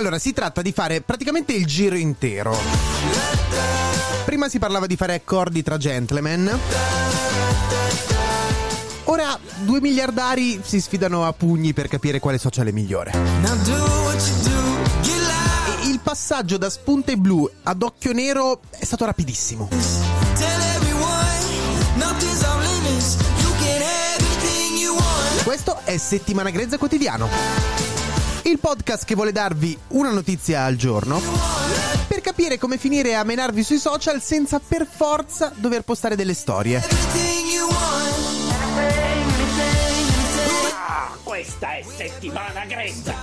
Allora, si tratta di fare praticamente il giro intero. Prima si parlava di fare accordi tra gentleman. Ora due miliardari si sfidano a pugni per capire quale social è migliore. Il passaggio da spunte blu ad occhio nero è stato rapidissimo. Questo è Settimana Grezza Quotidiano. Il podcast che vuole darvi una notizia al giorno per capire come finire a menarvi sui social senza per forza dover postare delle storie. Ah, questa è settimana grezza.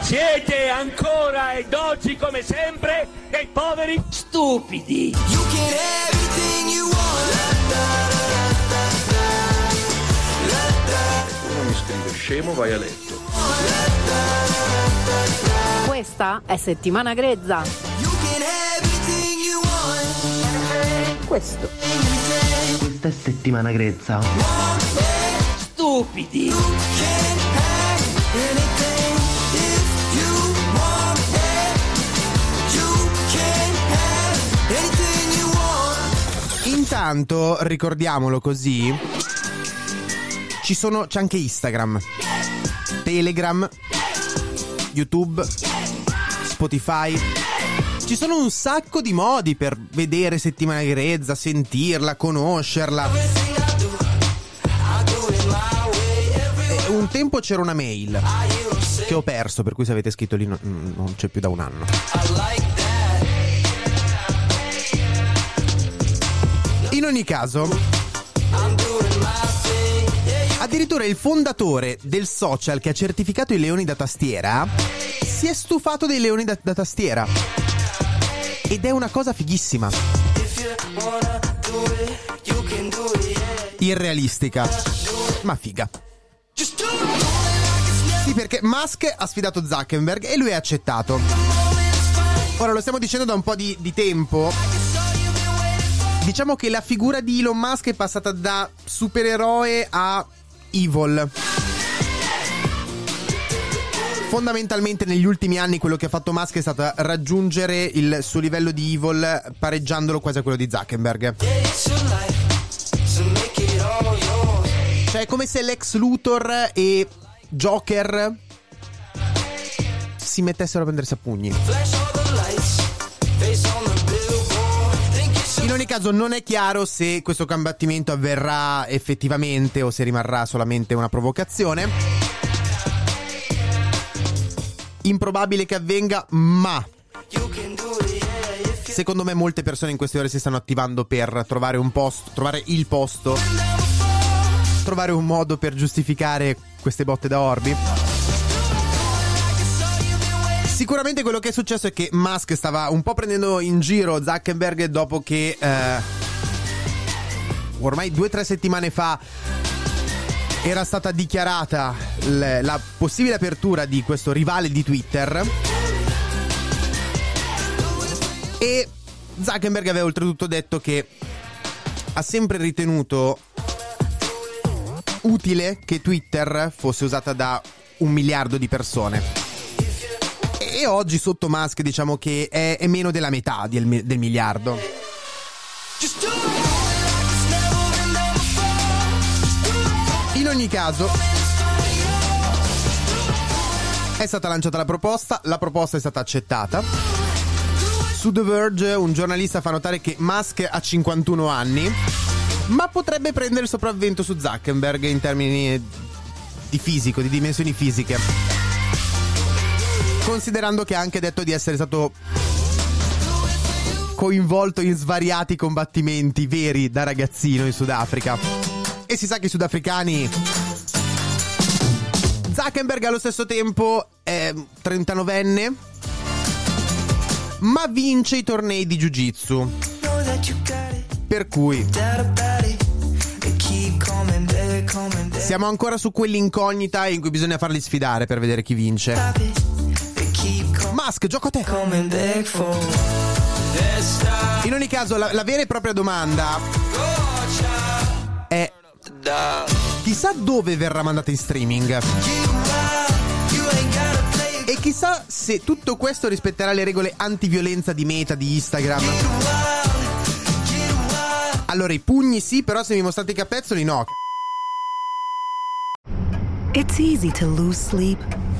Siete ancora ed oggi come sempre dei poveri stupidi. Uno scemo, vai a letto. Questa è settimana grezza. Questo. Questa è settimana grezza. Stupidi. Intanto, ricordiamolo così, ci sono, c'è anche Instagram, Telegram, YouTube, Spotify. Ci sono un sacco di modi per vedere Settimana Grezza, sentirla, conoscerla. E un tempo c'era una mail che ho perso, per cui se avete scritto lì non, non c'è più da un anno. In ogni caso, addirittura il fondatore del social che ha certificato i leoni da tastiera si è stufato dei leoni da, da tastiera. Ed è una cosa fighissima. Irrealistica, ma figa. Sì, perché Musk ha sfidato Zuckerberg e lui ha accettato. Ora lo stiamo dicendo da un po' di, di tempo. Diciamo che la figura di Elon Musk è passata da supereroe a evil. Fondamentalmente negli ultimi anni quello che ha fatto Musk è stato raggiungere il suo livello di evil pareggiandolo quasi a quello di Zuckerberg. Cioè è come se Lex Luthor e Joker si mettessero a prendersi a pugni. In ogni caso non è chiaro se questo combattimento avverrà effettivamente o se rimarrà solamente una provocazione. Improbabile che avvenga, ma secondo me molte persone in queste ore si stanno attivando per trovare un posto, trovare il posto, trovare un modo per giustificare queste botte da orbi. Sicuramente quello che è successo è che Musk stava un po' prendendo in giro Zuckerberg dopo che eh, ormai due o tre settimane fa era stata dichiarata la possibile apertura di questo rivale di Twitter. E Zuckerberg aveva oltretutto detto che ha sempre ritenuto utile che Twitter fosse usata da un miliardo di persone. E oggi sotto Musk diciamo che è, è meno della metà del, del miliardo. In ogni caso, è stata lanciata la proposta, la proposta è stata accettata. Su The Verge un giornalista fa notare che Musk ha 51 anni, ma potrebbe prendere il sopravvento su Zuckerberg in termini di fisico, di dimensioni fisiche. Considerando che ha anche detto di essere stato coinvolto in svariati combattimenti veri da ragazzino in Sudafrica. E si sa che i sudafricani Zuckerberg allo stesso tempo è 39enne, ma vince i tornei di Jiu-Jitsu. Per cui siamo ancora su quell'incognita in cui bisogna farli sfidare per vedere chi vince. Musk, gioco a te. In ogni caso, la, la vera e propria domanda è chissà dove verrà mandata in streaming. E chissà se tutto questo rispetterà le regole antiviolenza di Meta, di Instagram. Allora, i pugni sì, però se mi mostrate i capezzoli no. It's easy to lose sleep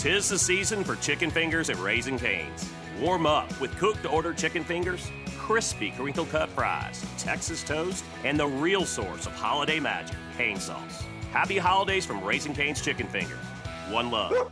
Tis the season for chicken fingers at Raising Cane's. Warm up with cooked order chicken fingers, crispy crinkle cut fries, Texas toast, and the real source of holiday magic, cane sauce. Happy holidays from Raising Cane's Chicken Fingers. One love.